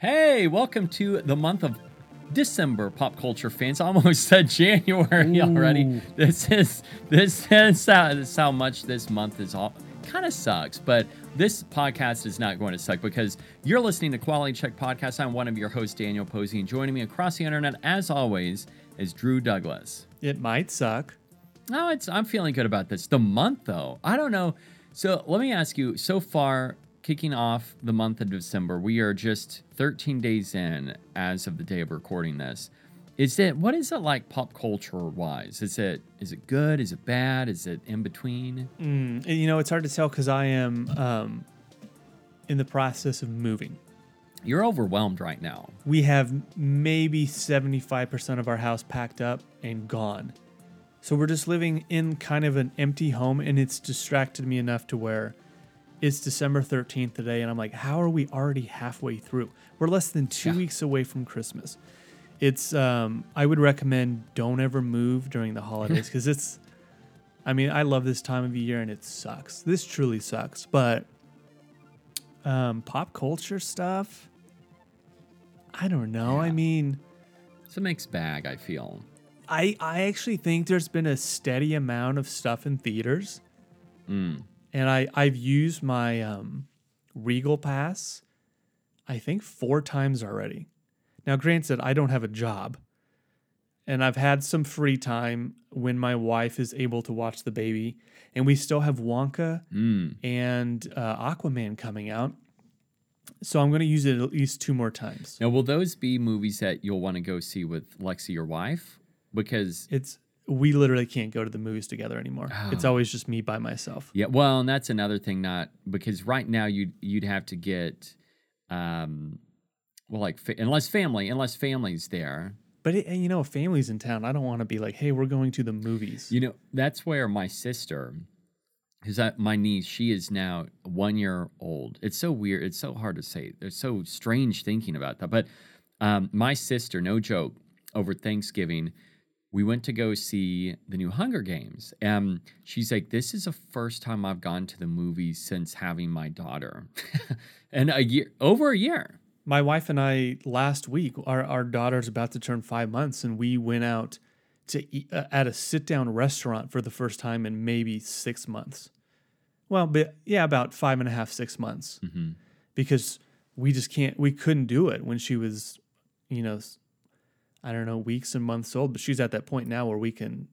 Hey, welcome to the month of December pop culture fans. I almost said January already. This is this is how, this is how much this month is all kind of sucks, but this podcast is not going to suck because you're listening to Quality Check Podcast. I'm one of your hosts, Daniel Posey, and joining me across the internet, as always, is Drew Douglas. It might suck. No, it's I'm feeling good about this. The month though, I don't know. So let me ask you. So far, kicking off the month of December, we are just 13 days in as of the day of recording this. Is it what is it like pop culture wise? Is it is it good? Is it bad? Is it in between? Mm, you know, it's hard to tell because I am um, in the process of moving. You're overwhelmed right now. We have maybe 75% of our house packed up and gone. So we're just living in kind of an empty home, and it's distracted me enough to where it's December 13th today, and I'm like, how are we already halfway through? We're less than two Yeah. weeks away from Christmas. It's, um, I would recommend don't ever move during the holidays because it's, I mean, I love this time of year and it sucks. This truly sucks. But um, pop culture stuff, I don't know. I mean, It's a mixed bag. I feel. I I actually think there's been a steady amount of stuff in theaters, Mm. And I I've used my um, Regal Pass, I think four times already. Now, granted, I don't have a job, and I've had some free time when my wife is able to watch the baby, and we still have Wonka Mm. and uh, Aquaman coming out. So I'm going to use it at least two more times. Now, will those be movies that you'll want to go see with Lexi, your wife? Because It's we literally can't go to the movies together anymore. It's Oh. always just me by myself. Yeah, well, and that's another thing. Not because right now you'd you'd have to get, um, well, like fa- unless family, unless family's there. But it, and you know, if family's in town, I don't want to be like, "Hey, we're going to the movies." You know, that's where my sister, because my niece, she is now one year old. It's so weird. It's so hard to say. It's so strange thinking about that. But um, my sister, no joke, over Thanksgiving, we went to go see the new Hunger Games. And she's like, This is the first time I've gone to the movies since having my daughter. and a year, over a year. My wife and I last week, our our daughter's about to turn five months, and we went out to eat uh, at a sit down restaurant for the first time in maybe six months. Well, but yeah, about five and a half, six months, hmm because we just can't, we couldn't do it when she was, you know, I don't know, weeks and months old. But she's at that point now where we can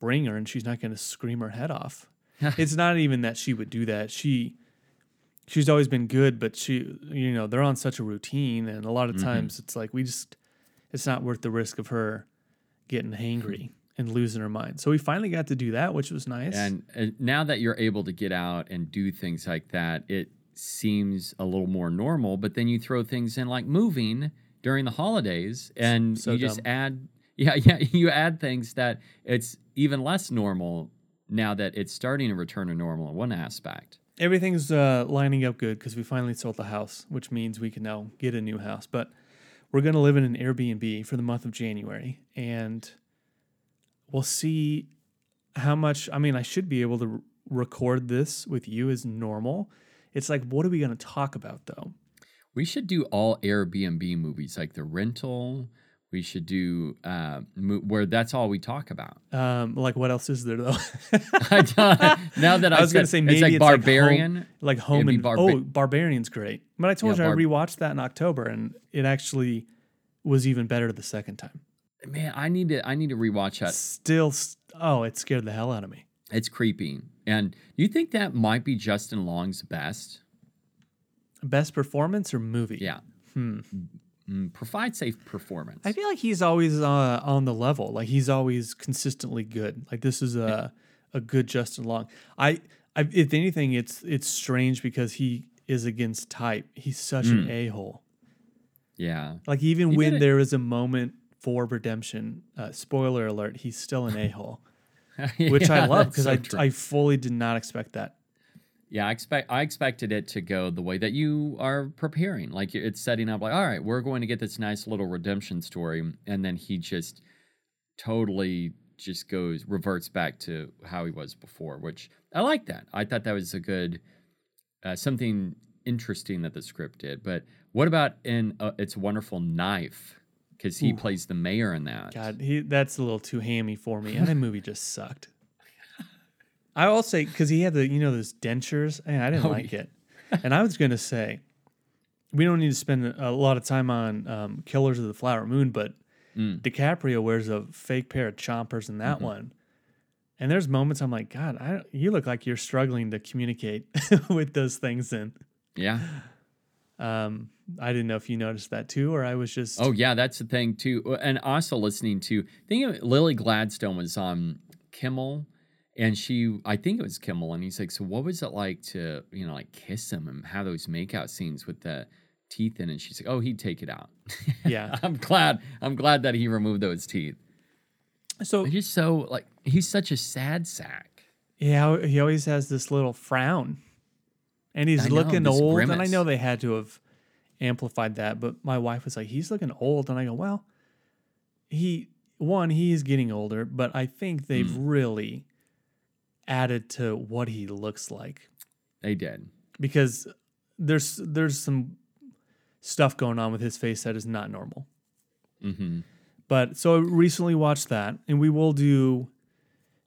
bring her, and she's not going to scream her head off. it's not even that she would do that. She she's always been good, but she you know, they're on such a routine and a lot of Mhm. times it's like we just it's not worth the risk of her getting hangry and losing her mind. So we finally got to do that, which was nice. And uh, now that you're able to get out and do things like that, it seems a little more normal. But then you throw things in like moving during the holidays, and so you just add, yeah, yeah, you add things that it's even less normal now that it's starting to return to normal in one aspect. Everything's uh, lining up good because we finally sold the house, which means we can now get a new house. But we're going to live in an Airbnb for the month of January, and we'll see how much. I mean, I should be able to r- record this with you as normal. It's like, what are we going to talk about though? We should do all Airbnb movies, like the rental. We should do uh, mo- where that's all we talk about. Um, like, what else is there though? I don't- now that I, I was gonna say it's maybe like it's like home- barbarian. like home It'd be and barba- oh, Barbarian's great. But I told Yeah, you Barb- I rewatched that in October, and it actually was even better the second time. Man, I need to I need to rewatch that. Still, oh, it scared the hell out of me. It's creepy. And do you think that might be Justin Long's best? Best performance or movie? Yeah. Hmm. Mm, provide safe performance. I feel like he's always uh, on the level. Like he's always consistently good. Like this is a a good Justin Long. I, I if anything, it's it's strange because he is against type. He's such an Mm. a hole. yeah. Like even He when there is a moment for redemption, uh, spoiler alert, he's still an a hole, which I love because so I true. I fully did not expect that. Yeah, I expect I expected it to go the way that you are preparing. Like it's setting up like, all right, we're going to get this nice little redemption story, and then he just totally just goes reverts back to how he was before, which I like that. I thought that was a good uh, something interesting that the script did. But what about in uh, It's a Wonderful Knife? Because he Ooh. plays the mayor in that. God, he that's a little too hammy for me. And that movie just sucked. I will say because he had the you know those dentures. I didn't Oh, like yeah. it. And I was gonna say, we don't need to spend a lot of time on um, Killers of the Flower Moon, but Mm. DiCaprio wears a fake pair of chompers in that Mhm. one. And there's moments I'm like, God, I, you look like you're struggling to communicate with those things. And Yeah. um, I didn't know if you noticed that too, or I was just Oh yeah, that's the thing too. Uh, And also listening to think of Lily Gladstone was on Kimmel and she I think it was Kimmel and he's like, So what was it like to, you know, like kiss him and have those makeout scenes with the teeth in? And she's like, Oh, he'd take it out. Yeah. I'm glad I'm glad that he removed those teeth. so He's so like he's such a sad sack. Yeah, he always has this little frown, and he's I looking old. And I know they had to have amplified that, but my wife was like, "He's looking old," and I go, "Well, he one he is getting older, but I think they've Hmm. really added to what he looks like They did. because there's there's some stuff going on with his face that is not normal." hmm But so I recently watched that, and we will do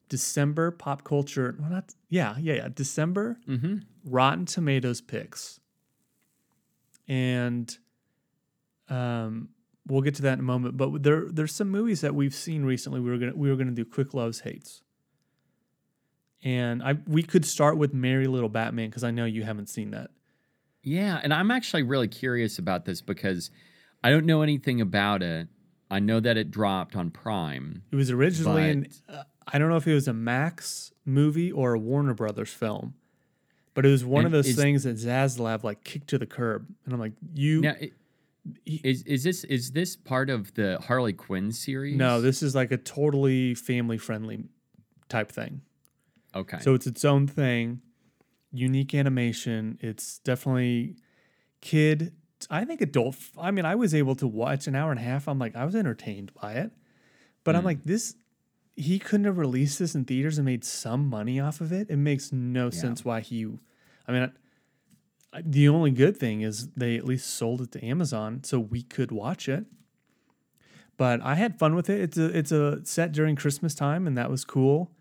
December pop culture. Well, not yeah, yeah, yeah. December hmm Rotten Tomatoes picks, and um, we'll get to that in a moment. But there, there's some movies that we've seen recently. We were gonna we were gonna do quick loves hates, and I we could start with Merry Little Batman because I know you haven't seen that. Yeah, and I'm actually really curious about this because I don't know anything about it. I know that it dropped on Prime. It was originally in But- uh, I don't know if it was a Max movie or a Warner Brothers film, but it was one of those is- things that Zaslav like kicked to the curb, and I'm like, you. Now, it, he- is is this is this part of the Harley Quinn series? no, this is like a totally family friendly type thing. Okay. So it's its own thing, unique animation. It's definitely kid. I think adult. I mean, I was able to watch an hour and a half. I'm like, I was entertained by it, but I'm Mm. like, this. He couldn't have released this in theaters and made some money off of it. It makes no Yeah. sense why he. I mean, I, the only good thing is they at least sold it to Amazon so we could watch it. But I had fun with it. It's a it's a set during Christmas time, and that was cool.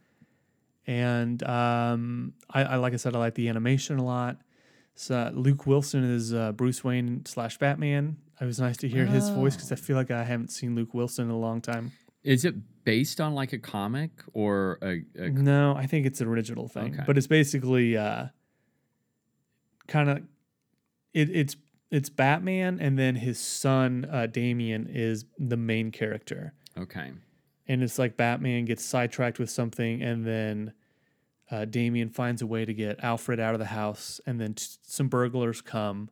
And um, I, I like I said, I like the animation a lot. So Luke Wilson is uh, Bruce Wayne slash Batman. It was nice to hear his voice because I feel like I haven't seen Luke Wilson in a long time. is it based on like a comic or a, a No, I think it's an original thing, Okay. but it's basically uh, kind of it, it's it's Batman, and then his son uh, Damian is the main character. okay? and it's like Batman gets sidetracked with something, and then uh, Damian finds a way to get Alfred out of the house, and then t- some burglars come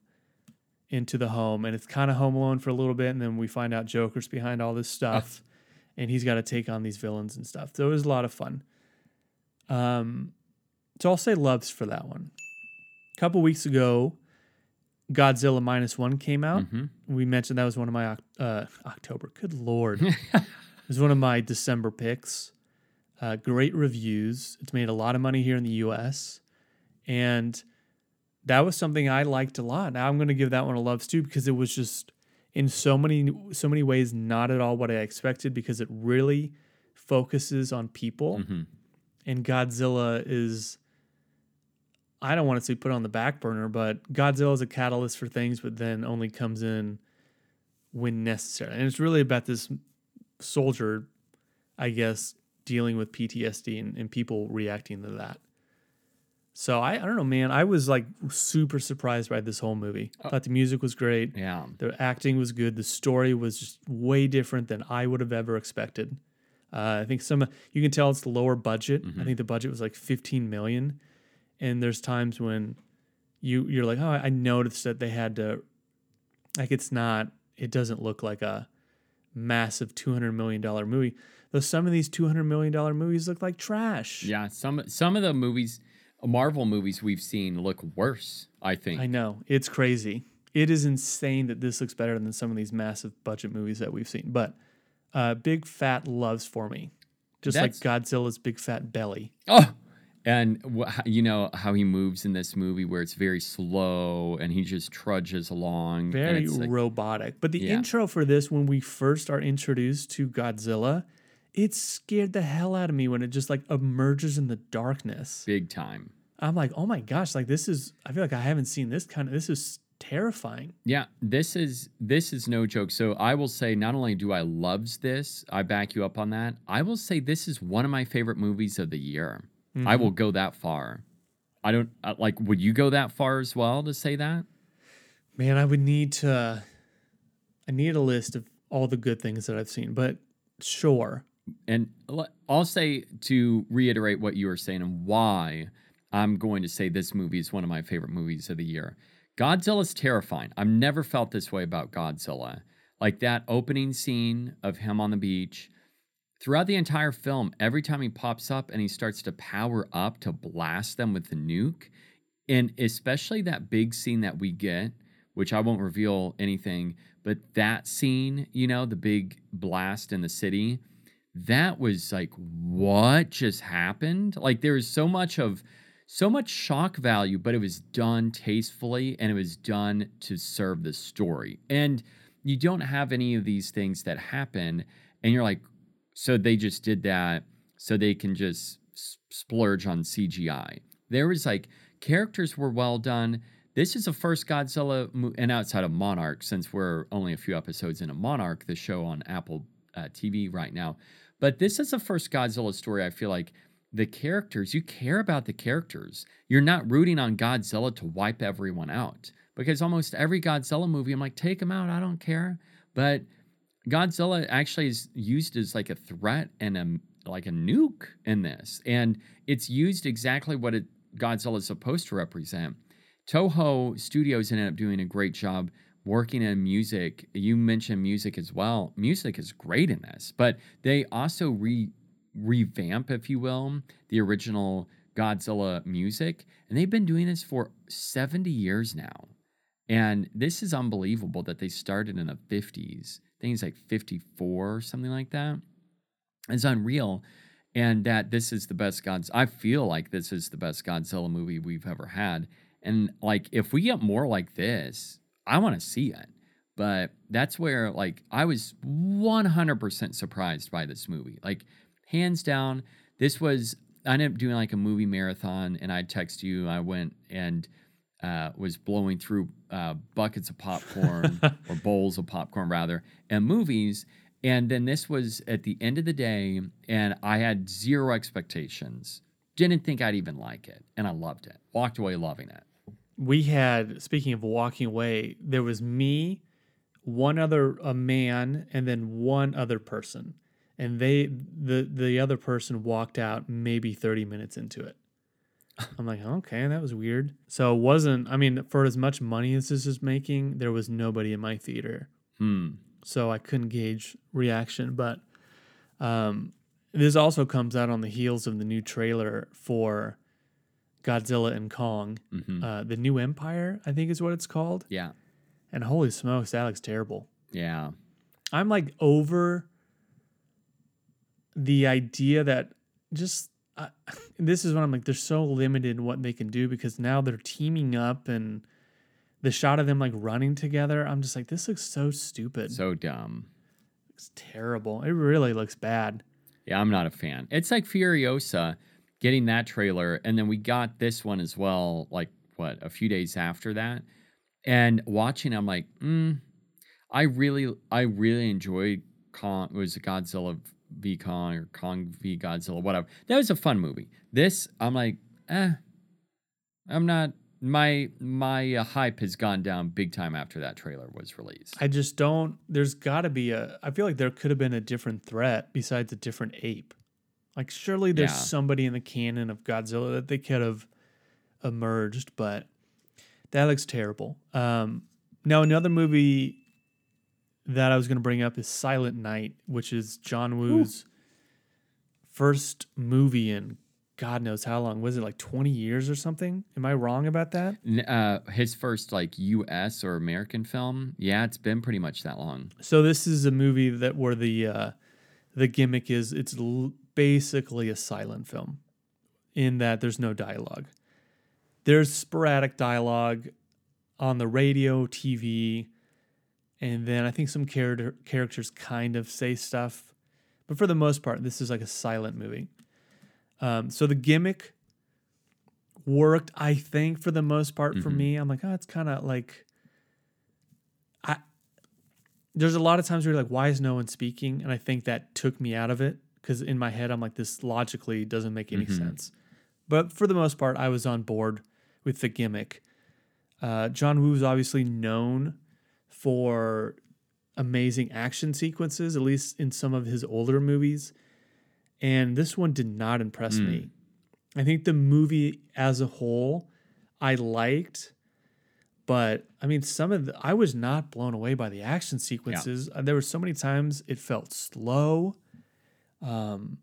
into the home, and it's kind of Home Alone for a little bit, and then we find out Joker's behind all this stuff, and he's got to take on these villains and stuff. So it was a lot of fun. Um, so I'll say loves for that one. A couple weeks ago, Godzilla minus one came out hmm we mentioned that was one of my uh, October. Good lord, it was one of my December picks. Uh, great reviews. It's made a lot of money here in the U.S. and that was something I liked a lot. Now I'm going to give that one a loves too because it was just in so many so many ways not at all what I expected because it really focuses on people hmm and Godzilla is I don't want to say put on the back burner, but Godzilla is a catalyst for things, but then only comes in when necessary. And it's really about this soldier, I guess, dealing with PTSD and, and people reacting to that. So I, I don't know, man. I was like super surprised by this whole movie. I thought the music was great. Yeah. The acting was good. The story was just way different than I would have ever expected. Uh, I think some you can tell it's the lower budget. I think the budget was like 15 million, and there's times when you you're like, oh, I noticed that they had to, like, it's not. It doesn't look like a massive 200 million dollar movie. Though some of these 200 million dollar movies look like trash. Yeah. Some some of the movies, Marvel movies we've seen look worse. I think. I know it's crazy. It is insane that this looks better than some of these massive budget movies that we've seen. But uh, big fat loves for me, just like Godzilla's big fat belly. Oh, And you know how he moves in this movie, where it's very slow and he just trudges along. and Very like- robotic. But the Yeah. intro for this, when we first are introduced to Godzilla, it scared the hell out of me when it just like emerges in the darkness. big time. I'm like, oh my gosh, like this is. I feel like I haven't seen this kind of. This is terrifying. Yeah, this is this is no joke. So I will say, not only do I loves this, I back you up on that. I will say this is one of my favorite movies of the year. Mm-hmm. I will go that far. I don't uh, like. Would you go that far as well to say that? Man, I would need to. I need a list of all the good things that I've seen, but sure. And I'll say to reiterate what you were saying and why I'm going to say this movie is one of my favorite movies of the year. Godzilla's terrifying. I've never felt this way about Godzilla. Like that opening scene of him on the beach. Throughout the entire film, every time he pops up and he starts to power up to blast them with the nuke, and especially that big scene that we get, which I won't reveal anything, but that scene, you know, the big blast in the city, that was like, what just happened? Like there was so much of so much shock value, but it was done tastefully and it was done to serve the story. And you don't have any of these things that happen, and you're like, so they just did that so they can just splurge on CGI. There was like characters were well done. This is the first Godzilla, mo- and outside of Monarch, since we're only a few episodes in a Monarch, the show on Apple uh, TV right now. But this is the first Godzilla story I feel like the characters, you care about the characters. You're not rooting on Godzilla to wipe everyone out because almost every Godzilla movie, I'm like, take him out. I don't care. But Godzilla actually is used as like a threat and a like a nuke in this, and it's used exactly what Godzilla is supposed to represent. Toho Studios ended up doing a great job working in music. You mentioned music as well. Music is great in this, but they also re revamp, if you will, the original Godzilla music, and they've been doing this for 70 years now. And this is unbelievable that they started in the 50s. I think it's like 54 or something like that. It's unreal. And that this is the best Gods. I feel like this is the best Godzilla movie we've ever had. And like, if we get more like this, I want to see it. But that's where, like, I was 100% surprised by this movie. Like, hands down, this was, I ended up doing like a movie marathon and I text you. I went and uh, was blowing through uh, buckets of popcorn or bowls of popcorn rather and movies and then this was at the end of the day and i had zero expectations didn't think i'd even like it and i loved it walked away loving it we had speaking of walking away there was me one other a man and then one other person. And they the the other person walked out maybe 30 minutes into it. I'm like okay that was weird. So it wasn't i mean for as much money as this is making there was nobody in my theater. Hmm. So i couldn't gauge reaction but um this also comes out on the heels of the new trailer for godzilla and kong hmm uh, the New Empire, I think is what it's called. yeah And holy smokes, that looks terrible. yeah I'm like over the idea that just uh, this is when I'm like they're so limited in what they can do because now they're teaming up and the shot of them like running together. I'm just like this looks so stupid. so dumb it's terrible. It really looks bad. yeah i'm not a fan it's like furiosa getting that trailer and then we got this one as well like what a few days after that and watching i'm like mm, i really i really enjoyed kong it was godzilla v kong or kong v godzilla whatever that was a fun movie this i'm like eh i'm not my my uh, hype has gone down big time after that trailer was released I just don't. There's got to be a. I feel like there could have been a different threat besides a different ape. Like surely there's Yeah. somebody in the canon of Godzilla that they could have emerged, but that looks terrible. Um, now another movie that I was going to bring up is Silent Night, which is John Woo's first movie in God knows how long. Was it like 20 years or something? Am I wrong about that? Uh his first like us or american film yeah it's been pretty much that long So this is a movie that where the uh, the gimmick is it's l- basically a silent film. in that there's no dialogue. There's sporadic dialogue on the radio, TV, and then I think some character characters kind of say stuff, but for the most part, this is like a silent movie. Um, so the gimmick worked, I think, for the most part for Mhm. me. I'm like, oh, it's kind of like I. There's a lot of times where you're like, why is no one speaking? And I think that took me out of it because in my head I'm like, this logically doesn't make any Mhm. sense. But for the most part, I was on board with the gimmick. Uh, John Woo is obviously known for amazing action sequences, at least in some of his older movies. And this one did not impress Mm. me. I think the movie as a whole, I liked, but I mean, some of the, I was not blown away by the action sequences. Uh, There were so many times it felt slow. Um,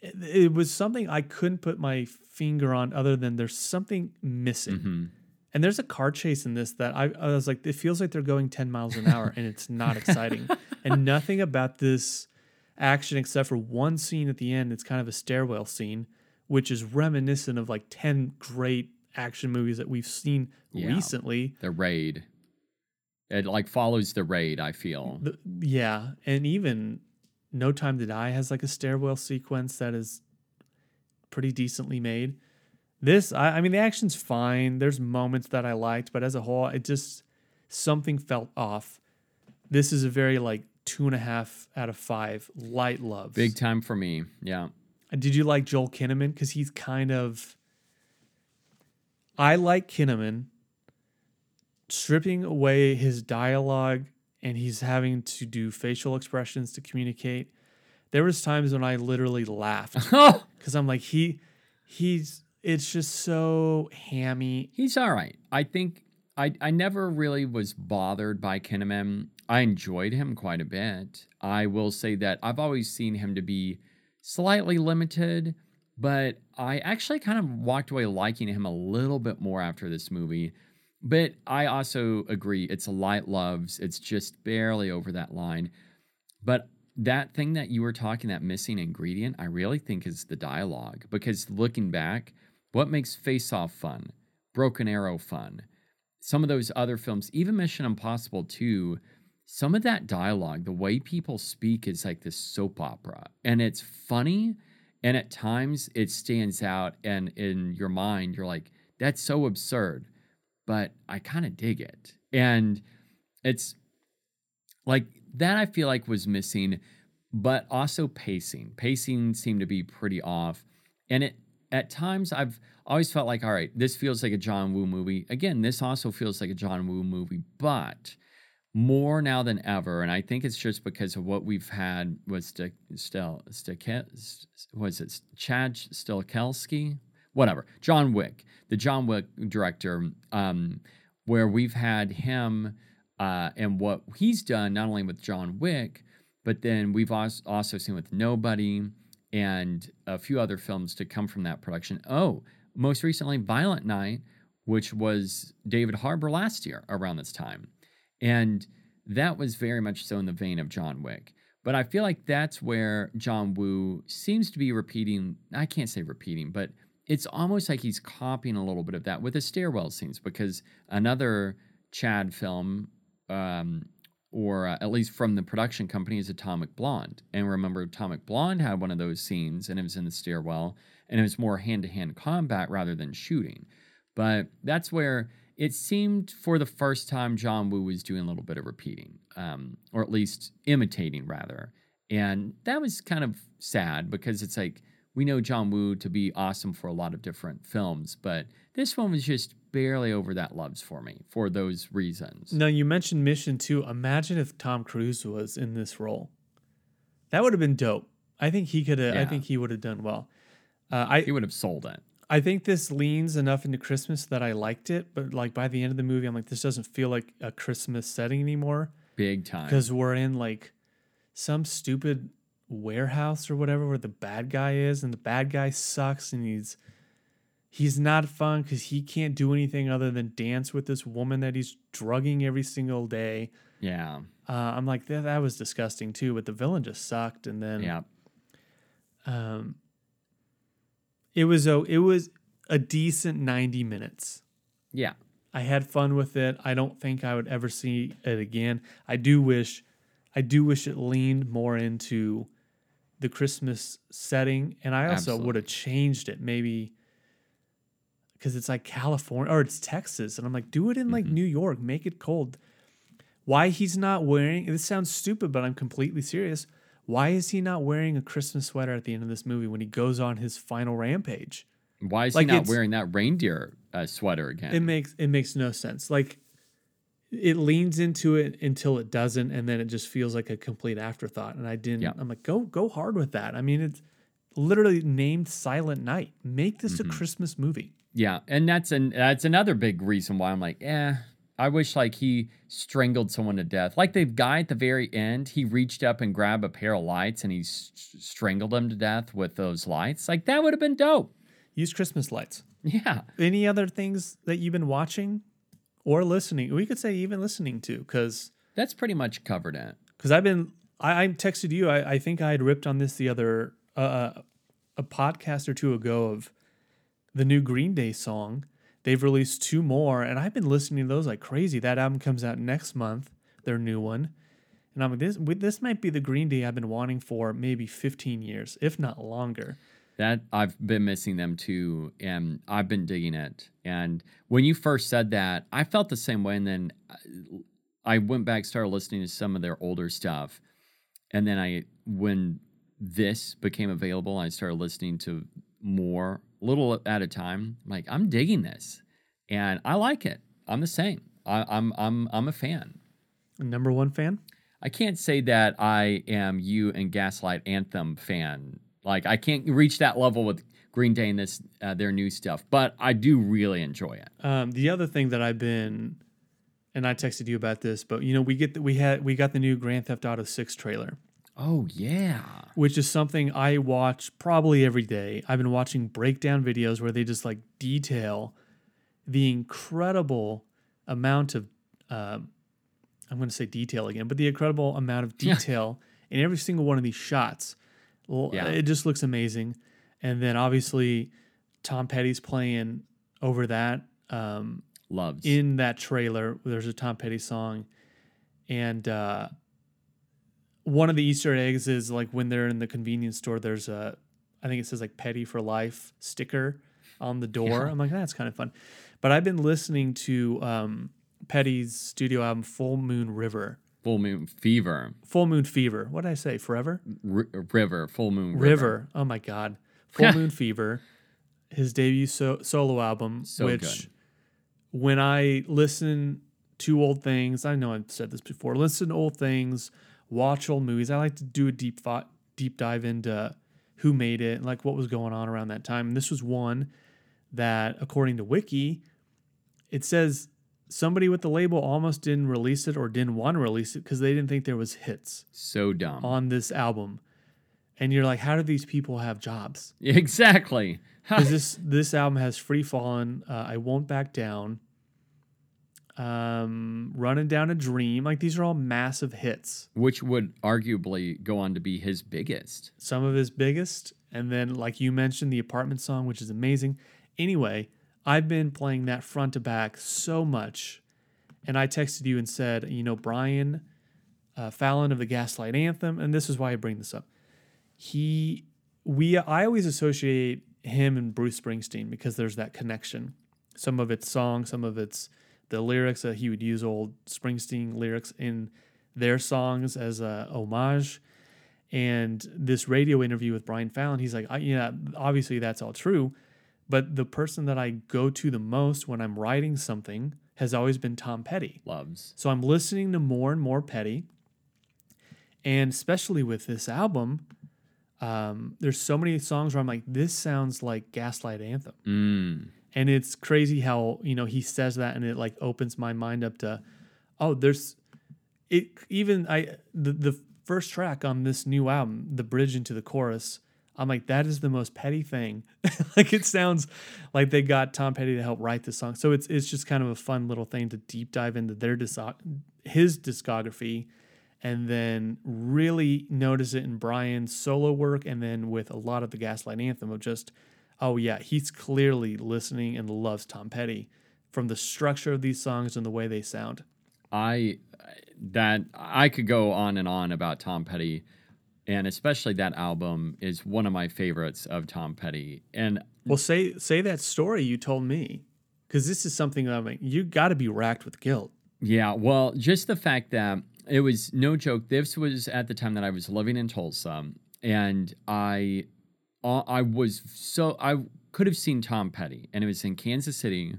it, it was something I couldn't put my finger on, other than there's something missing. hmm And there's a car chase in this that I, I was like, it feels like they're going 10 miles an hour and it's not exciting. and nothing about this action except for one scene at the end. It's kind of a stairwell scene, which is reminiscent of like 10 great action movies that we've seen Yeah. recently. The raid. It like follows the raid. I feel. The- yeah. And even No Time to Die has like a stairwell sequence that is pretty decently made. This, I, I mean, the action's fine. There's moments that I liked, but as a whole, it just something felt off. This is a very like two and a half out of five light love. Big time for me. Yeah. Did you like Joel Kinnaman? Because he's kind of. I like Kinnaman stripping away his dialogue and he's having to do facial expressions to communicate. There was times when I literally laughed Oh, because I'm like he, he's. It's just so hammy. he's all right. I think I I never really was bothered by Kinnaman. I enjoyed him quite a bit. I will say that I've always seen him to be slightly limited, but I actually kind of walked away liking him a little bit more after this movie. But I also agree it's a light loves. It's just barely over that line. But that thing that you were talking, that missing ingredient, I really think is the dialogue. Because looking back, what makes Face Off fun? Broken Arrow fun? Some of those other films, even Mission Impossible 2, some of that dialogue, the way people speak is like this soap opera. And it's funny. And at times it stands out. And in your mind, you're like, that's so absurd. But I kind of dig it. And it's like that I feel like was missing, but also pacing. Pacing seemed to be pretty off. And it at times I've always felt like, all right, this feels like a John Woo movie. Again, this also feels like a John Woo movie, but more now than ever, and I think it's just because of what we've had with St- Stel, Stek, was it Chad Stelkelski? Whatever, John Wick, the John Wick director, um, where we've had him uh, and what he's done not only with John Wick, but then we've also seen with Nobody and a few other films to come from that production. Oh, most recently, Violent Night, which was David Harbour last year around this time. And that was very much so in the vein of John Wick. But I feel like that's where John Woo seems to be repeating. I can't say repeating, but it's almost like he's copying a little bit of that with the stairwell scenes because another Chad film, um, or uh, at least from the production company, is Atomic Blonde. And remember, Atomic Blonde had one of those scenes and it was in the stairwell and it was more hand to hand combat rather than shooting. But that's where it seemed for the first time John Woo was doing a little bit of repeating, um, or at least imitating rather. And that was kind of sad because it's like we know John Woo to be awesome for a lot of different films, but this one was just barely over that loves for me for those reasons. Now you mentioned Mission 2. Imagine if Tom Cruise was in this role. That would have been dope. I think he could have I think he would have done well. Uh, I He would have sold it. I think this leans enough into Christmas that I liked it, but like by the end of the movie, I'm like, this doesn't feel like a Christmas setting anymore Big time. because we're in like some stupid warehouse or whatever where the bad guy is, and the bad guy sucks, and he's he's not fun because he can't do anything other than dance with this woman that he's drugging every single day. Yeah. Uh, I'm like, that, that was disgusting too, but the villain just sucked, and then Yeah. um, It was a it was a decent 90 minutes. Yeah. I had fun with it. I don't think I would ever see it again. I do wish I do wish it leaned more into the Christmas setting and I also Absolutely. would have changed it maybe cuz it's like California or it's Texas and I'm like do it in like New York, make it cold. Why he's not wearing this sounds stupid but I'm completely serious. Why is he not wearing a Christmas sweater at the end of this movie when he goes on his final rampage? Why is Like, he not wearing that reindeer uh, sweater again? It makes it makes no sense. Like it leans into it until it doesn't, and then it just feels like a complete afterthought. And I didn't. Yeah. I'm like, go go hard with that. I mean, it's literally named Silent Night. Make this Mm-hmm. a Christmas movie. Yeah, and that's an that's another big reason why I'm like, eh. I wish like he strangled someone to death. Like the guy at the very end, he reached up and grabbed a pair of lights and he s- strangled him to death with those lights. Like that would have been dope. Use Christmas lights. Yeah. Any other things that you've been watching or listening? We could say even listening to, because That's pretty much covered it. because I've been I, I texted you. I, I think I had ripped on this the other uh, a podcast or two ago of the new Green Day song. They've released two more, and I've been listening to those like crazy. That album comes out next month, their new one, and I'm like, this this might be the Green Day I've been wanting for maybe 15 years, if not longer. That I've been missing them too, and I've been digging it. And when you first said that, I felt the same way. And then I- I went back, started listening to some of their older stuff, and then I, when this became available, I started listening to more, little at a time. I'm like, I'm digging this, and I like it. I'm the same. I, I'm I'm I'm a fan. Number one fan. I can't say that I am you and Gaslight Anthem fan. Like I can't reach that level with Green Day and this uh, their new stuff, but I do really enjoy it. Um, the other thing that I've been, and I texted you about this, but you know, we get the, we had we got the new Grand Theft Auto Six trailer. Oh yeah, which is something I watch probably every day. I've been watching breakdown videos where they just like detail the incredible amount of, um, I'm going to say detail again, but the incredible amount of Yeah. detail in every single one of these shots. Well, Yeah. It just looks amazing. And then obviously, Tom Petty's playing over that. Um, loves. in that trailer there's a tom petty song and uh, one of the easter eggs is like when they're in the convenience store there's a i think it says like petty for life sticker on the door Yeah. i'm like that's kind of fun but i've been listening to um, petty's studio album full moon river Full Moon Fever, full moon fever what did i say forever R- River, Full Moon River. river, oh my god full moon fever his debut so- solo album So which good. when I listen to old things, I know I've said this before. Listen to old things, watch old movies. I like to do a deep thought, deep dive into who made it and like what was going on around that time. And this was one that, according to Wiki, it says somebody with the label almost didn't release it or didn't want to release it because they didn't think there was hits So dumb. on this album. And you're like, how do these people have jobs? Exactly. because this this album has Free Fallin' uh, i won't back down um running down a dream like these are all massive hits Which would arguably go on to be his biggest. some of his biggest and then like you mentioned the apartment song which is amazing anyway i've been playing that front to back so much and i texted you and said you know brian uh, fallon of the gaslight anthem and this is why i bring this up. He we i always associate him and bruce springsteen because there's that connection. Some of it's song some of it's the lyrics that he would use old springsteen lyrics in their songs as a homage. And this radio interview with Brian Fallon, he's like, yeah, obviously that's all true, but the person that I go to the most when I'm writing something has always been Tom Petty. Loves. So I'm listening to more and more Petty, and especially with this album, um, there's so many songs where I'm like, this sounds like Gaslight Anthem, Mm. and it's crazy how you know he says that, and it like opens my mind up to, oh, there's it even I the the first track on this new album, the bridge into the chorus. I'm like, that is the most petty thing. like it sounds like they got Tom Petty to help write the song. So it's it's just kind of a fun little thing to deep dive into their dis- his discography and then really notice it in Brian's solo work and then with a lot of the Gaslight Anthem of just oh yeah, he's clearly listening and loves Tom Petty from the structure of these songs and the way they sound. I that I could go on and on about Tom Petty, and especially that album is one of my favorites of Tom Petty. And Well, say say that story you told me, because this is something that I'm like, you got to be racked with guilt. yeah, well, just the fact that it was no joke. This was at the time that I was living in Tulsa, and I, I was so I could have seen Tom Petty, and it was in Kansas City,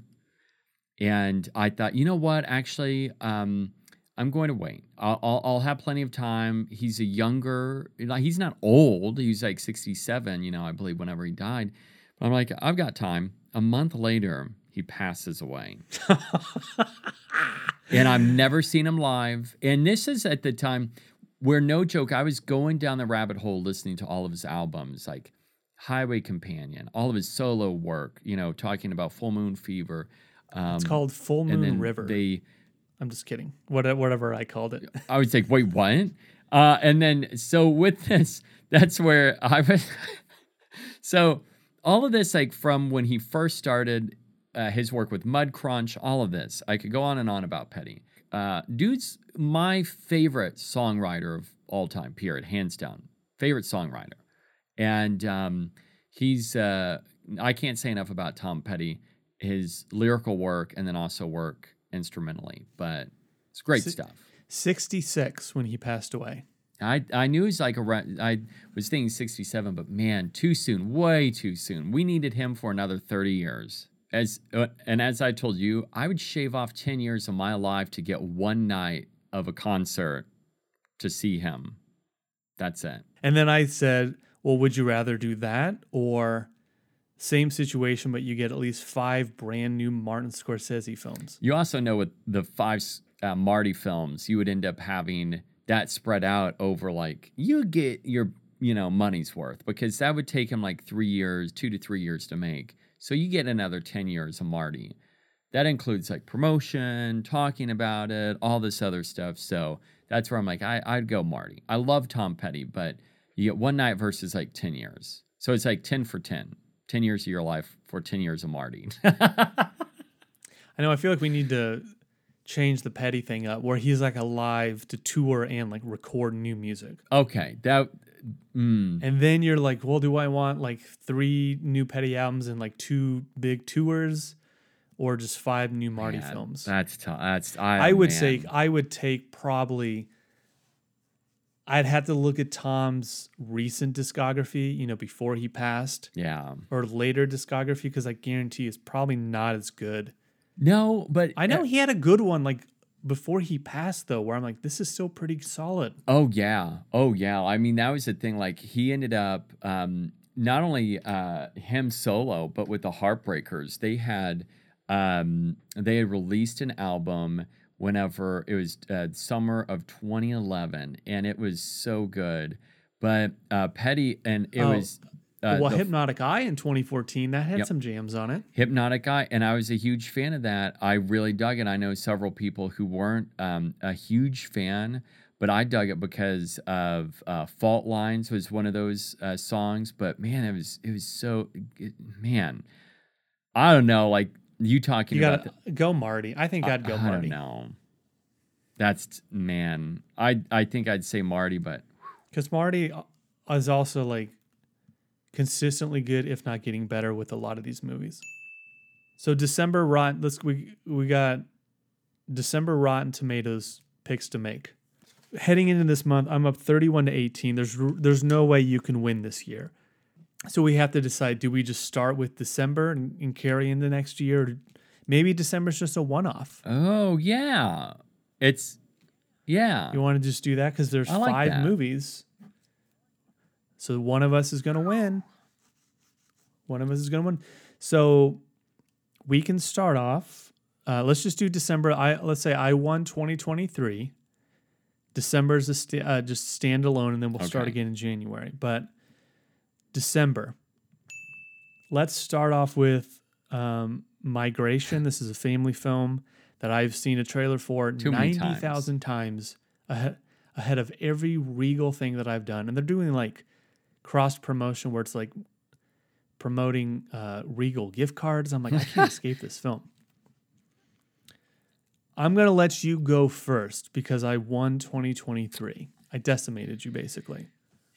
and I thought, you know what, actually, um, I'm going to wait. I'll, I'll, I'll have plenty of time. He's a younger, he's not old. He's like 67, you know, I believe, whenever he died. But I'm like, I've got time. A month later, he passes away. and I've never seen him live. And this is at the time where, no joke, I was going down the rabbit hole listening to all of his albums, like Highway Companion, all of his solo work, you know, talking about Full Moon Fever. Um, It's called Full Moon River. They, I'm just kidding. What, whatever I called it. I was like, wait, what? Uh, and then, so with this, that's where I was. so all of this, like from when he first started uh, his work with Mudcrutch, all of this, I could go on and on about Petty. Uh, dude's my favorite songwriter of all time, period, hands down. Favorite songwriter. And um, he's, uh, I can't say enough about Tom Petty, his lyrical work, and then also work instrumentally. But it's great Si- stuff. 66 when he passed away. I I knew he's like around. I was thinking sixty seven, but man, too soon, way too soon. We needed him for another thirty years. As uh, and as I told you, I would shave off ten years of my life to get one night of a concert to see him. That's it. And then I said, well, would you rather do that or same situation, but you get at least five brand new Martin Scorsese films? You also know with the five uh, Marty films, you would end up having that spread out over like you get your you know money's worth because that would take him like three years, two to three years to make. So you get another ten years of Marty. That includes like promotion, talking about it, all this other stuff. So that's where I'm like, I, I'd go Marty. I love Tom Petty, but you get one night versus like 10 years. So it's like 10 for 10. 10 years of your life for 10 years of Marty. I know. I feel like we need to change the Petty thing up where he's like alive to tour and like record new music. okay. That, mm, And then you're like, well, do I want like three new Petty albums and like two big tours or just five new Marty Man, films? That's tough. That's I. I would man. say I would take probably. I'd have to look at Tom's recent discography, you know, before he passed, Yeah. or later discography, because I guarantee it's probably not as good. No, but I know he had a good one like before he passed, though, where I'm like, this is still pretty solid. Oh yeah. Oh yeah. I mean, that was the thing. Like he ended up um, not only uh, him solo, but with the Heartbreakers. They had um, they had released an album whenever it was uh, summer of 2011, and it was so good. But uh, Petty and it Oh, was uh, well, Hypnotic Eye in 2014 that had Yep. some jams on it. Hypnotic Eye, and I was a huge fan of that. I really dug it. I know several people who weren't um, a huge fan, but I dug it because of uh, Fault Lines was one of those uh, songs. But man, it was it was so it, man. I don't know, like you talking You about. to go Marty. I think I'd go I Marty don't know. That's man. I I think I'd say Marty, but because Marty uh, is also like consistently good, if not getting better, with a lot of these movies. So December rotten. Let's we we got December Rotten Tomatoes picks to make. Heading into this month, I'm up 31 to 18. There's there's no way you can win this year. So we have to decide: do we just start with December and, and carry the next year? Or maybe December's just a one-off. oh yeah, it's yeah. You want to just do that because there's like five that. movies. So one of us is going to win. One of us is going to win. So we can start off. Uh, let's just do December. I let's say I won 2023. December is a sta- uh, just standalone, and then we'll start again in January. But December. Let's start off with um, Migration. This is a family film that I've seen a trailer for Too times. 90,000 times ahead, ahead of every Regal thing that I've done. And they're doing like cross promotion where it's like promoting uh, Regal gift cards. I'm like, I can't escape this film. I'm gonna let you go first because I won 2023. I decimated you basically.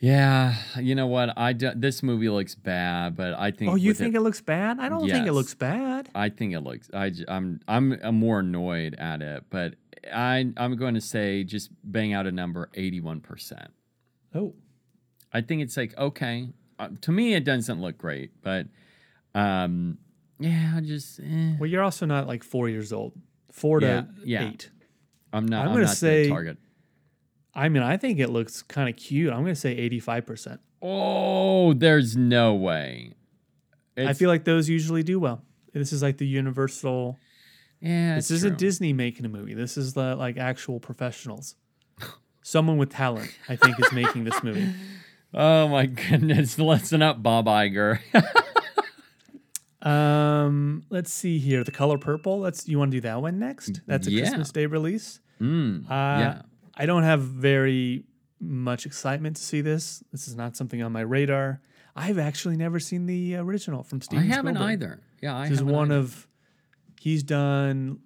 Yeah, you know what? I do, this movie looks bad, but I think. Oh, you think it, looks bad? I don't think it looks bad. I think it looks. I'm I'm I'm more annoyed at it, but I I'm going to say just bang out a number eighty one percent. Oh, I think it's like okay. Uh, to me, it doesn't look great, but um, yeah, I just eh. well, you're also not like four years old. Four to Yeah, yeah. eight. I'm not. I'm I'm, gonna say- target. I mean, I think it looks kind of cute. I'm gonna say 85. percent Oh, there's no way. I feel like those usually do well. This is like the universal. yeah. This isn't true. Disney making a movie. This is the like actual professionals. Someone with talent, I think, is making this movie. Oh my goodness! Listen up, Bob Iger. Um, let's see here. The color purple. Let's. You want to do that one next? That's a Yeah. Christmas Day release. Mm, Uh, yeah. I don't have very much excitement to see this. This is not something on my radar. I've actually never seen the original from Steven. I haven't Spielberg. either. Yeah, I This is haven't one either. of. He's done,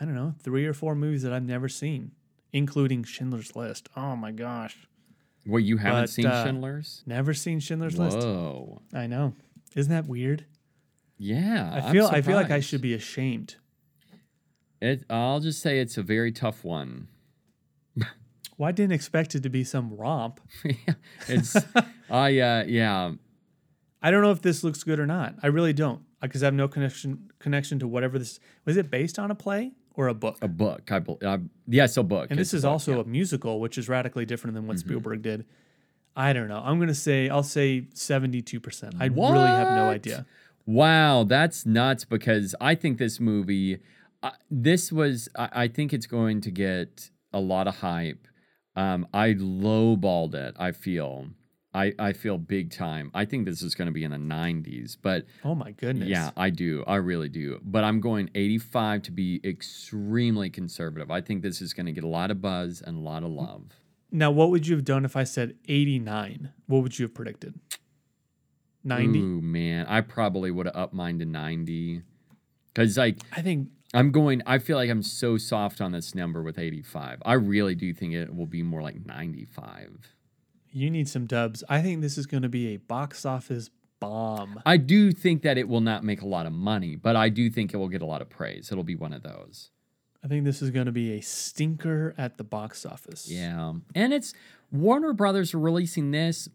I don't know, three or four movies that I've never seen, including Schindler's List. Oh my gosh, Well, you haven't but, seen uh, Schindler's? never seen Schindler's List. Whoa. I know. Isn't that weird? Yeah. I feel. I feel like I should be ashamed. It. I'll just say it's a very tough one. Well, I didn't expect it to be some romp. it's. I. Uh, yeah. I don't know if this looks good or not. I really don't because I have no connection connection to whatever this was. It based on a play or a book? A book. I. bel- I yes, a book. and It's this is book, also yeah. a musical, which is radically different than Mm-hmm. what Spielberg did. I don't know. I'm gonna say I'll say 72. percent I really have no idea. Wow, that's nuts because I think this movie, uh, this was, I, I think it's going to get a lot of hype. Um, I lowballed it, I feel. I, I feel big time. I think this is going to be in the 90s, but Oh my goodness. yeah, I do. I really do. But I'm going 85 to be extremely conservative. I think this is going to get a lot of buzz and a lot of love. Now, what would you have done if I said 89? What would you have predicted? 90. Ooh, man. I probably would have upped mine to 90. Because, like, I think I'm going. I feel like I'm so soft on this number with 85. I really do think it will be more like 95. you need some dubs. I think this is going to be a box office bomb. I do think that it will not make a lot of money, but I do think it will get a lot of praise. It'll be one of those. I think this is going to be a stinker at the box office. Yeah. And it's Warner Brothers releasing this,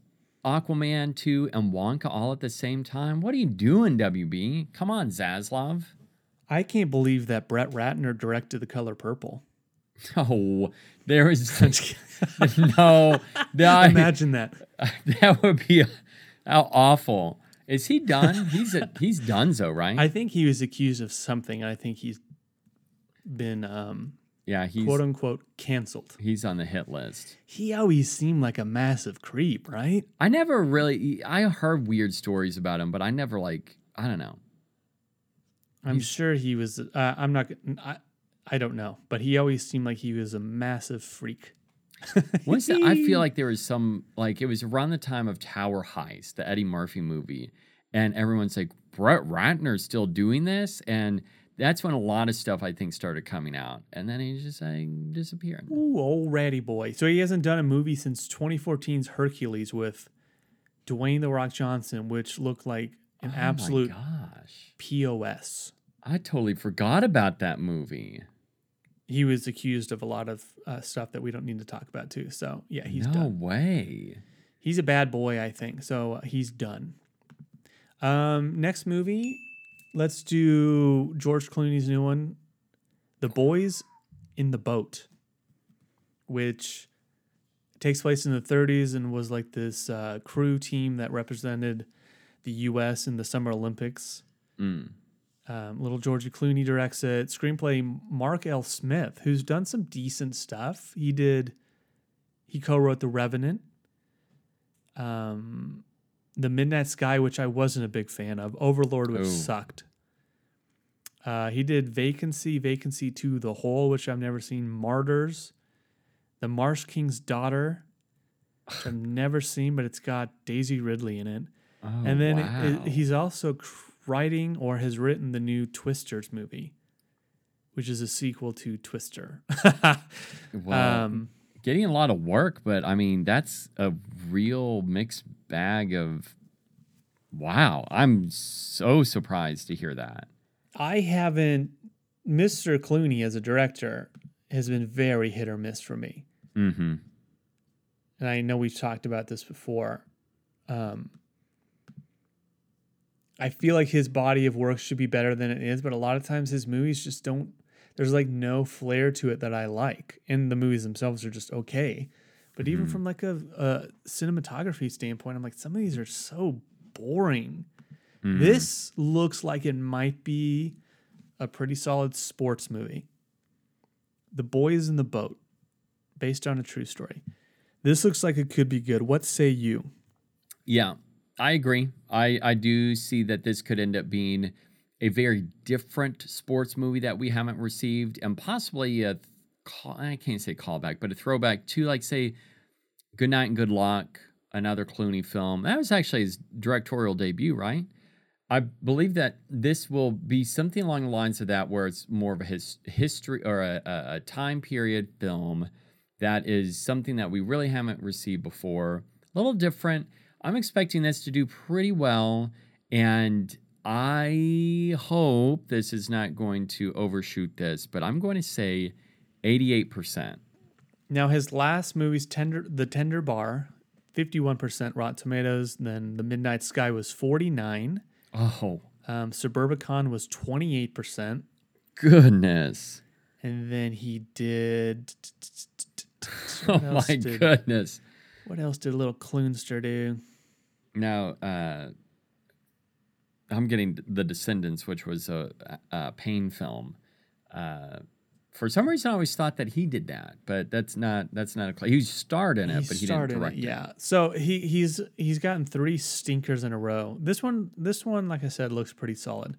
Aquaman 2, and Wonka all at the same time. What are you doing, WB? Come on, Zaslav. I can't believe that Brett Ratner directed The Color Purple. Oh, there is no. That, Imagine that. that would be how awful. Is he done? He's a, he's donezo, right? I think he was accused of something. I think he's been um, yeah, he's quote unquote canceled. he's on the hit list. He always seemed like a massive creep, right? I never really. I heard weird stories about him, but I never like. I don't know. I'm sure he was. Uh, I'm not. I, I don't know, but he always seemed like he was a massive freak. What's that? I feel like there was some like it was around the time of Tower Heist, the Eddie Murphy movie, and everyone's like, Brett Ratner's still doing this, and that's when a lot of stuff I think started coming out, and then he just like disappeared. Ooh, old ratty boy. So he hasn't done a movie since 2014's Hercules with Dwayne the Rock Johnson, which looked like an Oh absolute gosh, POS. I totally forgot about that movie. He was accused of a lot of uh, stuff that we don't need to talk about too. So yeah, he's no done. way. He's a bad boy, I think. So uh, he's done. Um, next movie, let's do George Clooney's new one, The Boys in the Boat, which takes place in the 30s and was like this uh, crew team that represented the U.S. in the Summer Olympics. Mm. Um, little Georgie Clooney directs it. Screenplay Mark L. Smith, who's done some decent stuff. He did, he co-wrote The Revenant, um, The Midnight Sky, which I wasn't a big fan of. Overlord, which Ooh. sucked. Uh, he did Vacancy, Vacancy 2, The Hole, which I've never seen. Martyrs, The Marsh King's Daughter, which I've never seen, but it's got Daisy Ridley in it. Oh, and then it- it- he's also cr- writing or has written the new Twisters movie, which is a sequel to Twister. well, um, getting a lot of work, but I mean, that's a real mixed bag of. Wow, I'm so surprised to hear that. I haven't. Mr. Clooney as a director has been very hit or miss for me. Mm-hmm. and I know we've talked about this before. Um, I feel like his body of work should be better than it is, but a lot of times his movies just don't. There's like no flair to it that I like, and the movies themselves are just okay. But even mm-hmm. from like a, a cinematography standpoint, I'm like some of these are so boring. Mm-hmm. This looks like it might be a pretty solid sports movie. The Boys in the Boat, based on a true story. This looks like it could be good. What say you? Yeah, I agree. I, I do see that this could end up being a very different sports movie that we haven't received, and possibly a call, I can't say callback, but a throwback to like say Good Night and Good Luck, another Clooney film. That was actually his directorial debut, right? I believe that this will be something along the lines of that, where it's more of a his, history or a, a, a time period film that is something that we really haven't received before. A little different. I'm expecting this to do pretty well, and I hope this is not going to overshoot this, but I'm going to say 88%. Now his last movie's Tender The Tender Bar, 51% Rotten Tomatoes, then The Midnight Sky was 49. Oh, Um, Suburbicon was 28%. goodness. And then he did Oh my did- goodness. what else did little Clunster do? Now, uh, I'm getting The Descendants, which was a, a Payne film. Uh, for some reason, I always thought that he did that, but that's not that's not a. He starred in it, but he didn't it, direct it. Yeah. So he he's he's gotten three stinkers in a row. This one this one like I said looks pretty solid.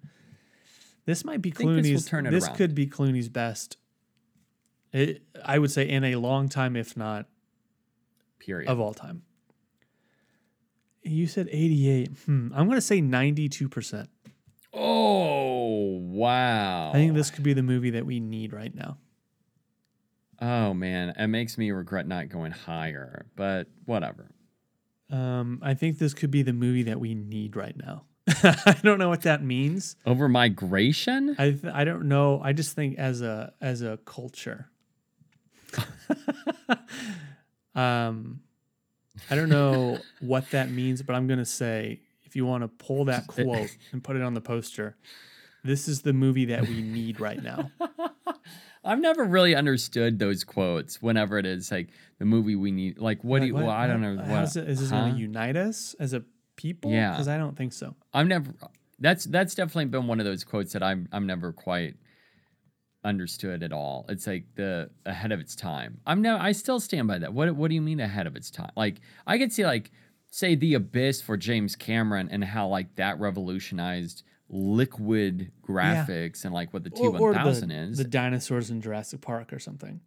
This might be this Clooney's. turn it this could be Clooney's best. It, I would say in a long time, if not Period. of all time. You said 88. Hmm. I'm going to say 92%. oh wow! I think this could be the movie that we need right now. Oh man, it makes me regret not going higher, but whatever. Um, I think this could be the movie that we need right now. I don't know what that means. Over migration? I th- I don't know. I just think as a as a culture. um I don't know what that means, but I'm going to say if you want to pull that quote and put it on the poster, this is the movie that we need right now. I've never really understood those quotes. Whenever it is like the movie we need, like what do you? Like, well, I don't know. what- What, how's it- is this going to unite us as a people? Yeah. Because I don't think so. I've never. That's that's definitely been one of those quotes that I'm I'm never quite understood at all. It's like the ahead of its time. I'm no. I still stand by that. What what do you mean ahead of its time? Like I could see like say the abyss for James Cameron and how like that revolutionized liquid graphics and like what the T one thousand is. the dinosaurs in Jurassic Park or something.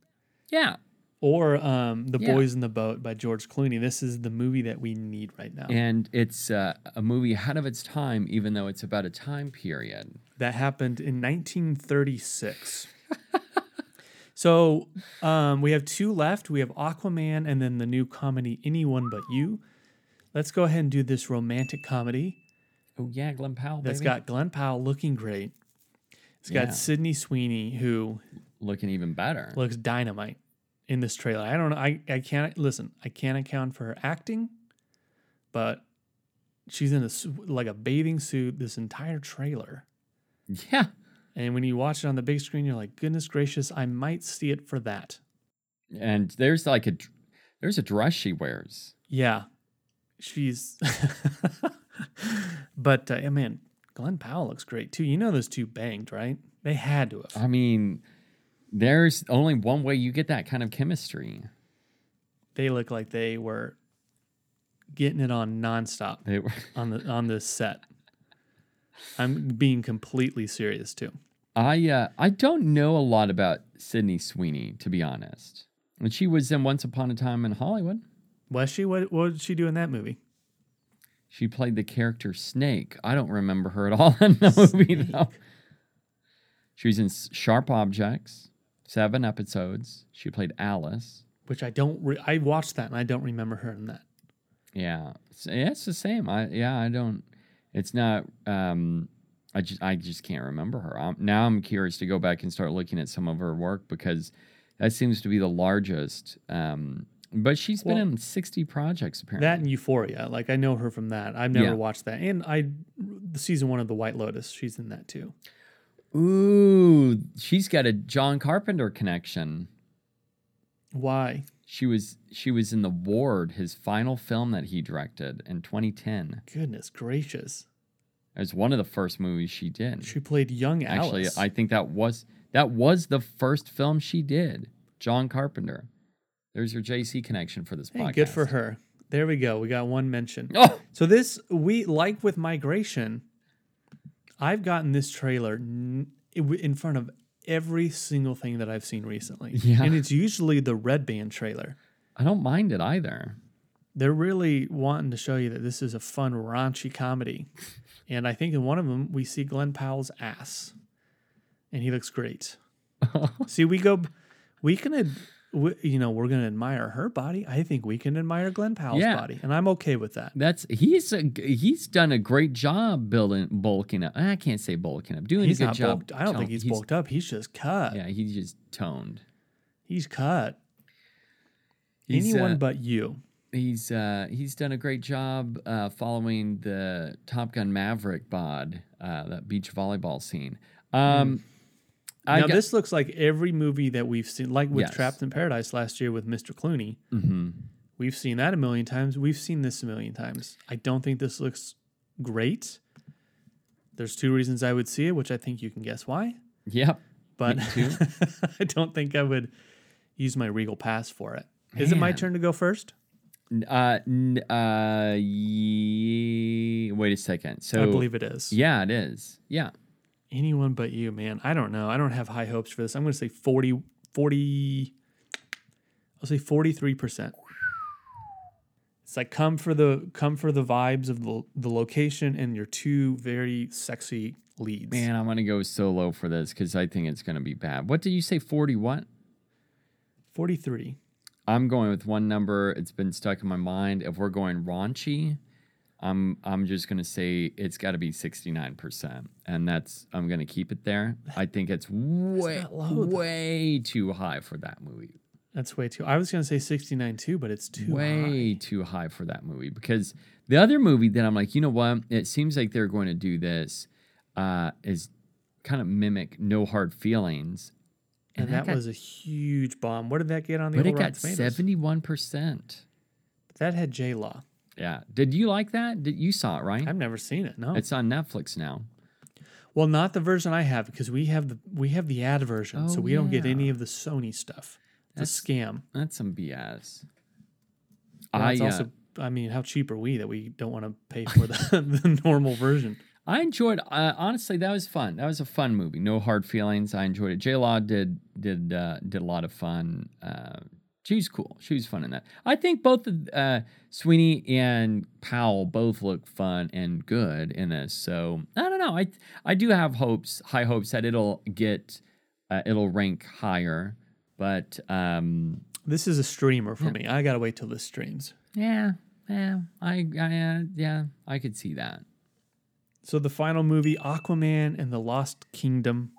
yeah. Or um, The Yeah. Boys in the Boat by George Clooney. This is the movie that we need right now. And it's uh, a movie ahead of its time, even though it's about a time period. that happened in 1936. so um, we have two left. We have Aquaman and then the new comedy Anyone But You. Let's go ahead and do this romantic comedy Oh yeah, Glen Powell. that's baby. got Glen Powell looking great. It's Yeah. got Sydney Sweeney who looking even better. looks dynamite in this trailer. I don't know. I, I can't listen. I can't account for her acting, but she's in a like a bathing suit this entire trailer. Yeah. And when you watch it on the big screen, you're like, goodness gracious, I might see it for that. And there's like a there's a dress she wears. Yeah, she's. but uh, man, Glenn Powell looks great too. You know those two banged, right? They had to have. I mean, there's only one way you get that kind of chemistry. They look like they were getting it on nonstop They were, on the on this set. I'm being completely serious too. I uh, I don't know a lot about Sydney Sweeney to be honest. And she was in Once Upon a Time in Hollywood. Was she? What, what did she do in that movie? She played the character Snake. I don't remember her at all in the movie though. She was in Sharp Objects, seven episodes. She played Alice. Which I don't. Re- I watched that and I don't remember her in that. Yeah, it's, yeah, it's the same. I yeah, I don't. It's not. Um, I just I just can't remember her. Um now I'm curious to go back and start looking at some of her work because that seems to be the largest. Um, but she's been in 60 projects apparently. That and Euphoria. Like I know her from that. I've never Yeah. watched that. And I, the season one of The White Lotus. She's in that too. Ooh, she's got a John Carpenter connection. Why? She was she was in The Ward, his final film that he directed in 2010. Goodness gracious. It was one of the first movies she did. She played young Alice. Actually, I think that was that was the first film she did. John Carpenter. There's your JC connection for this Hey, podcast. good for her. There we go. We got one mention. Oh, So this we like with migration. I've gotten this trailer n- in front of every single thing that I've seen recently, Yeah. and it's usually the Red Band trailer. I don't mind it either. They're really wanting to show you that this is a fun raunchy comedy, and I think in one of them we see Glen Powell's ass, and he looks great. see, we go, we can, ad- we, you know, we're gonna admire her body. I think we can admire Glen Powell's Yeah. body, and I'm okay with that. That's he's a, he's done a great job building bulking up. I can't say bulking up. Doing He's a good not job. bulked. I don't think tone- he's, bulked up. He's just cut. Yeah, he's just toned. He's cut. He's, Anyone uh, but you. He's uh, he's done a great job uh, following the Top Gun Maverick bod, uh, that beach volleyball scene. Um, I now got- this looks like every movie that we've seen, like with Yes. Trapped in Paradise last year with Mr. Clooney. Mhm. We've seen that a million times. We've seen this a million times. I don't think this looks great. There's two reasons I would see it, which I think you can guess why. Yep. But I don't think I would use my Regal Pass for it. Is it my turn to go first? Uh, n- uh, ye- wait a second. So I believe it is. Yeah, it is. Yeah. Anyone but you, man. I don't know. I don't have high hopes for this. I'm going to say 40, 40, I'll say 43%. It's like come for the come for the vibes of the, the location and your two very sexy leads. Man, I'm gonna go so low for this because I think it's gonna be bad. What did you say? Forty what? 43. I'm going with one number. It's been stuck in my mind. If we're going raunchy, I'm I'm just gonna say it's got to be 69 percent, and that's I'm gonna keep it there. I think it's way low, way too high for that movie. That's way too. I was going to say 69 too, but it's too way high. too high for that movie because the other movie that I'm like, you know what? It seems like they're going to do this uh, is kind of mimic No Hard Feelings, And that, got- was a huge bomb. What did that get on the but it got 71 percent. That had J Law. Yeah. Did you like that? Did you saw it right? I've never seen it. No. It's on Netflix now. well, not the version I have because we have the we have the ad version, so Oh, we don't get any of the Sony stuff. It's a scam. That's some BS. Well, I it's uh, also, I mean, how cheap are we that we don't want to pay for the, the normal version? I enjoyed. Uh, honestly, that was fun. That was a fun movie. No hard feelings. I enjoyed it. J Law did did uh, did a lot of fun. She was cool. She was fun in that. I think both uh, Sweeney and Powell both look fun and good in this. So I don't know. I I do have hopes, high hopes that it'll get uh, it'll rank higher. But um, This is a streamer for me. I gotta wait till this streams. yeah, yeah, I, I uh, yeah, I could see that. So the final movie, Aquaman and the Lost Kingdom,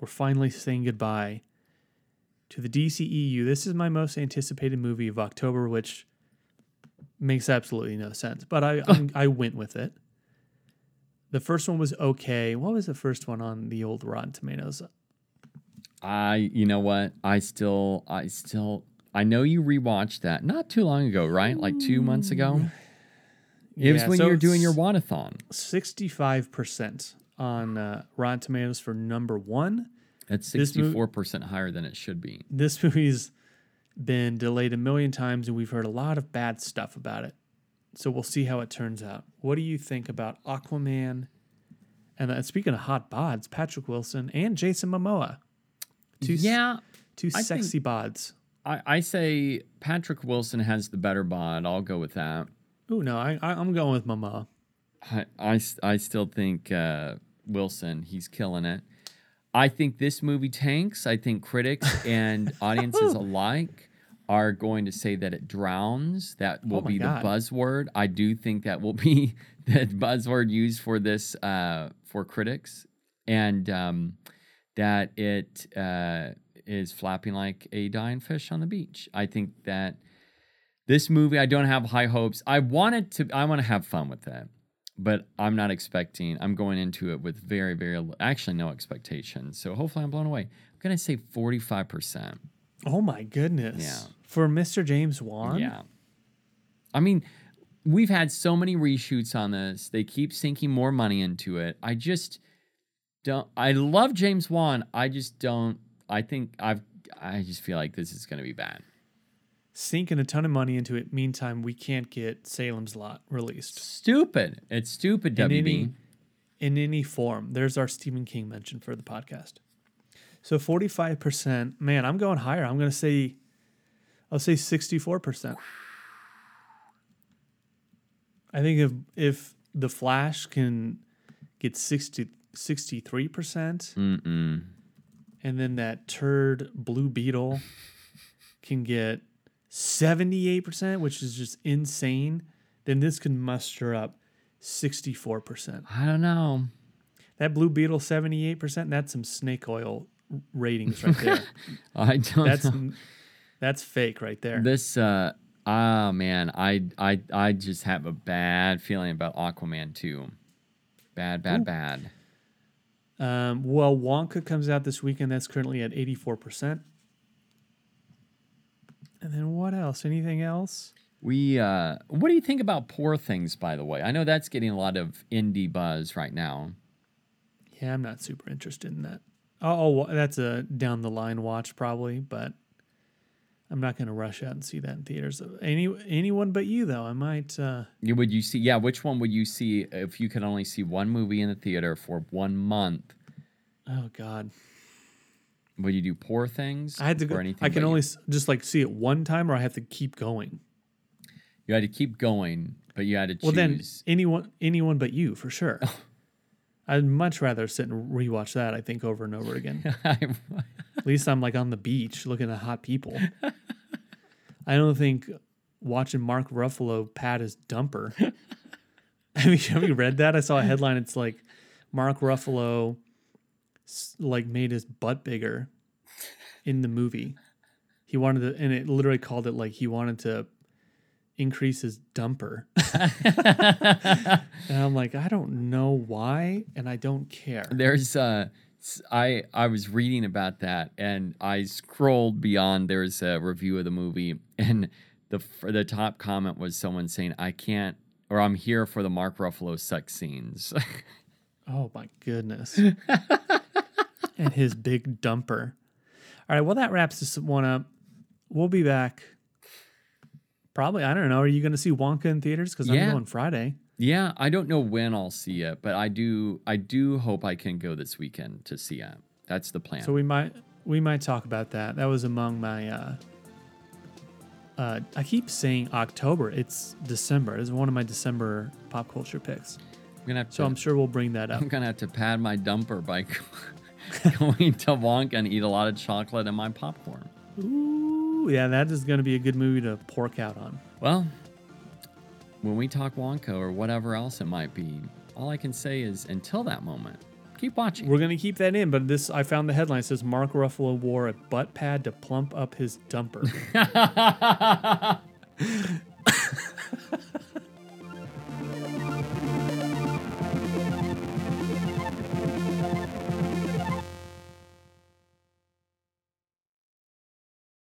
we're finally saying goodbye to the DCEU. This is my most anticipated movie of October, which makes absolutely no sense, but I I'm, I went with it. The first one was okay. What was the first one on the old Rotten Tomatoes? I, you know what? I still, I still, I know you rewatched that not too long ago, right? Like two months ago. It was when so you were doing your wadathon. 65% on uh, Rotten Tomatoes for number one. That's this mov- sixty-four percent higher than it should be. This movie's been delayed a million times, and we've heard a lot of bad stuff about it. So we'll see how it turns out. What do you think about Aquaman? And uh, speaking of hot bods, Patrick Wilson and Jason Momoa, two s- yeah, two I sexy bods. I, I say Patrick Wilson has the better bod. I'll go with that. Oh no, I, I I'm going with Momoa. I still think uh, Wilson, he's killing it. I think this movie tanks. I think critics and audiences alike are going to say that it drowns. That will Oh be God. the buzzword. I do think that will be the buzzword used for this uh, for critics, and um, that it uh, is flapping like a dying fish on the beach. I think that this movie, I don't have high hopes. I wanted to, I want to have fun with it, but I'm not expecting. I'm going into it with very, very, actually no expectations. So hopefully I'm blown away. I'm gonna say 45 percent. Oh my goodness. Yeah. For Mr. James Wan. Yeah. I mean, we've had so many reshoots on this. They keep sinking more money into it. I just don't. I love James Wan. I just don't. I think I've. I just feel like this is gonna be bad. Sinking a ton of money into it. Meantime, we can't get Salem's Lot released Stupid. It's stupid. In WB. any- in any form. There's our Stephen King mention for the podcast. So 45%. Man, I'm going higher. I'm going to say, I'll say 64%. I think if if the Flash can get 60, 63%, Mm-mm. and then that turd Blue Beetle can get 78%, which is just insane, then this can muster up 64%. I don't know. That Blue Beetle 78%, that's some snake oil ratings right there. I don't that's know. that's fake right there. This uh ah man, I I I just have a bad feeling about Aquaman 2. Bad, bad, Ooh. bad. Um, well, Wonka comes out this weekend. That's currently at 84%. And then what else? Anything else? We uh what do you think about Poor Things by the way? I know that's getting a lot of indie buzz right now. Yeah, I'm not super interested in that. Oh, that's a down the line watch probably, but I'm not going to rush out and see that in theaters. Any anyone but you though, I might. Uh, You would you see yeah, which one would you see if you could only see one movie in the theater for one month? oh God, Would you do Poor Things? I had to or go. anything I can only You, just like see it one time, or I have to keep going. you had to keep going, but you had to choose. Then anyone anyone but you for sure. I'd much rather sit and rewatch that. I think over and over again. At least I'm like on the beach looking at hot people. I don't think watching Mark Ruffalo pat his dumper. have, you, have you read that? I saw a headline. It's like Mark Ruffalo like made his butt bigger in the movie. He wanted to, and it literally called it like he wanted to increase his dumper. and I'm like, I don't know why, and I don't care. There's uh I I was reading about that and I scrolled beyond there's a review of the movie and the the top comment was someone saying I can't or I'm here for the Mark Ruffalo sex scenes. Oh my goodness. and his big dumper. All right, well, that wraps this one up. We'll be back. Probably, I don't know. Are you going to see Wonka in theaters? Because Yeah. I'm going Friday. yeah, I don't know when I'll see it, but I do I do hope I can go this weekend to see it. That's the plan. So we might we might talk about that. That was among my. Uh, uh, I keep saying October. It's December. It's one of my December pop culture picks. I'm gonna have to So I'm sure we'll bring that up. I'm gonna have to pad my dumper by going to Wonka and eat a lot of chocolate and my popcorn. Ooh, yeah, that is going to be a good movie to pork out on. Well, when we talk Wonka or whatever else it might be, all I can say is until that moment, keep watching. We're gonna keep that in, but this I found the headline it says Mark Ruffalo wore a butt pad to plump up his dumper.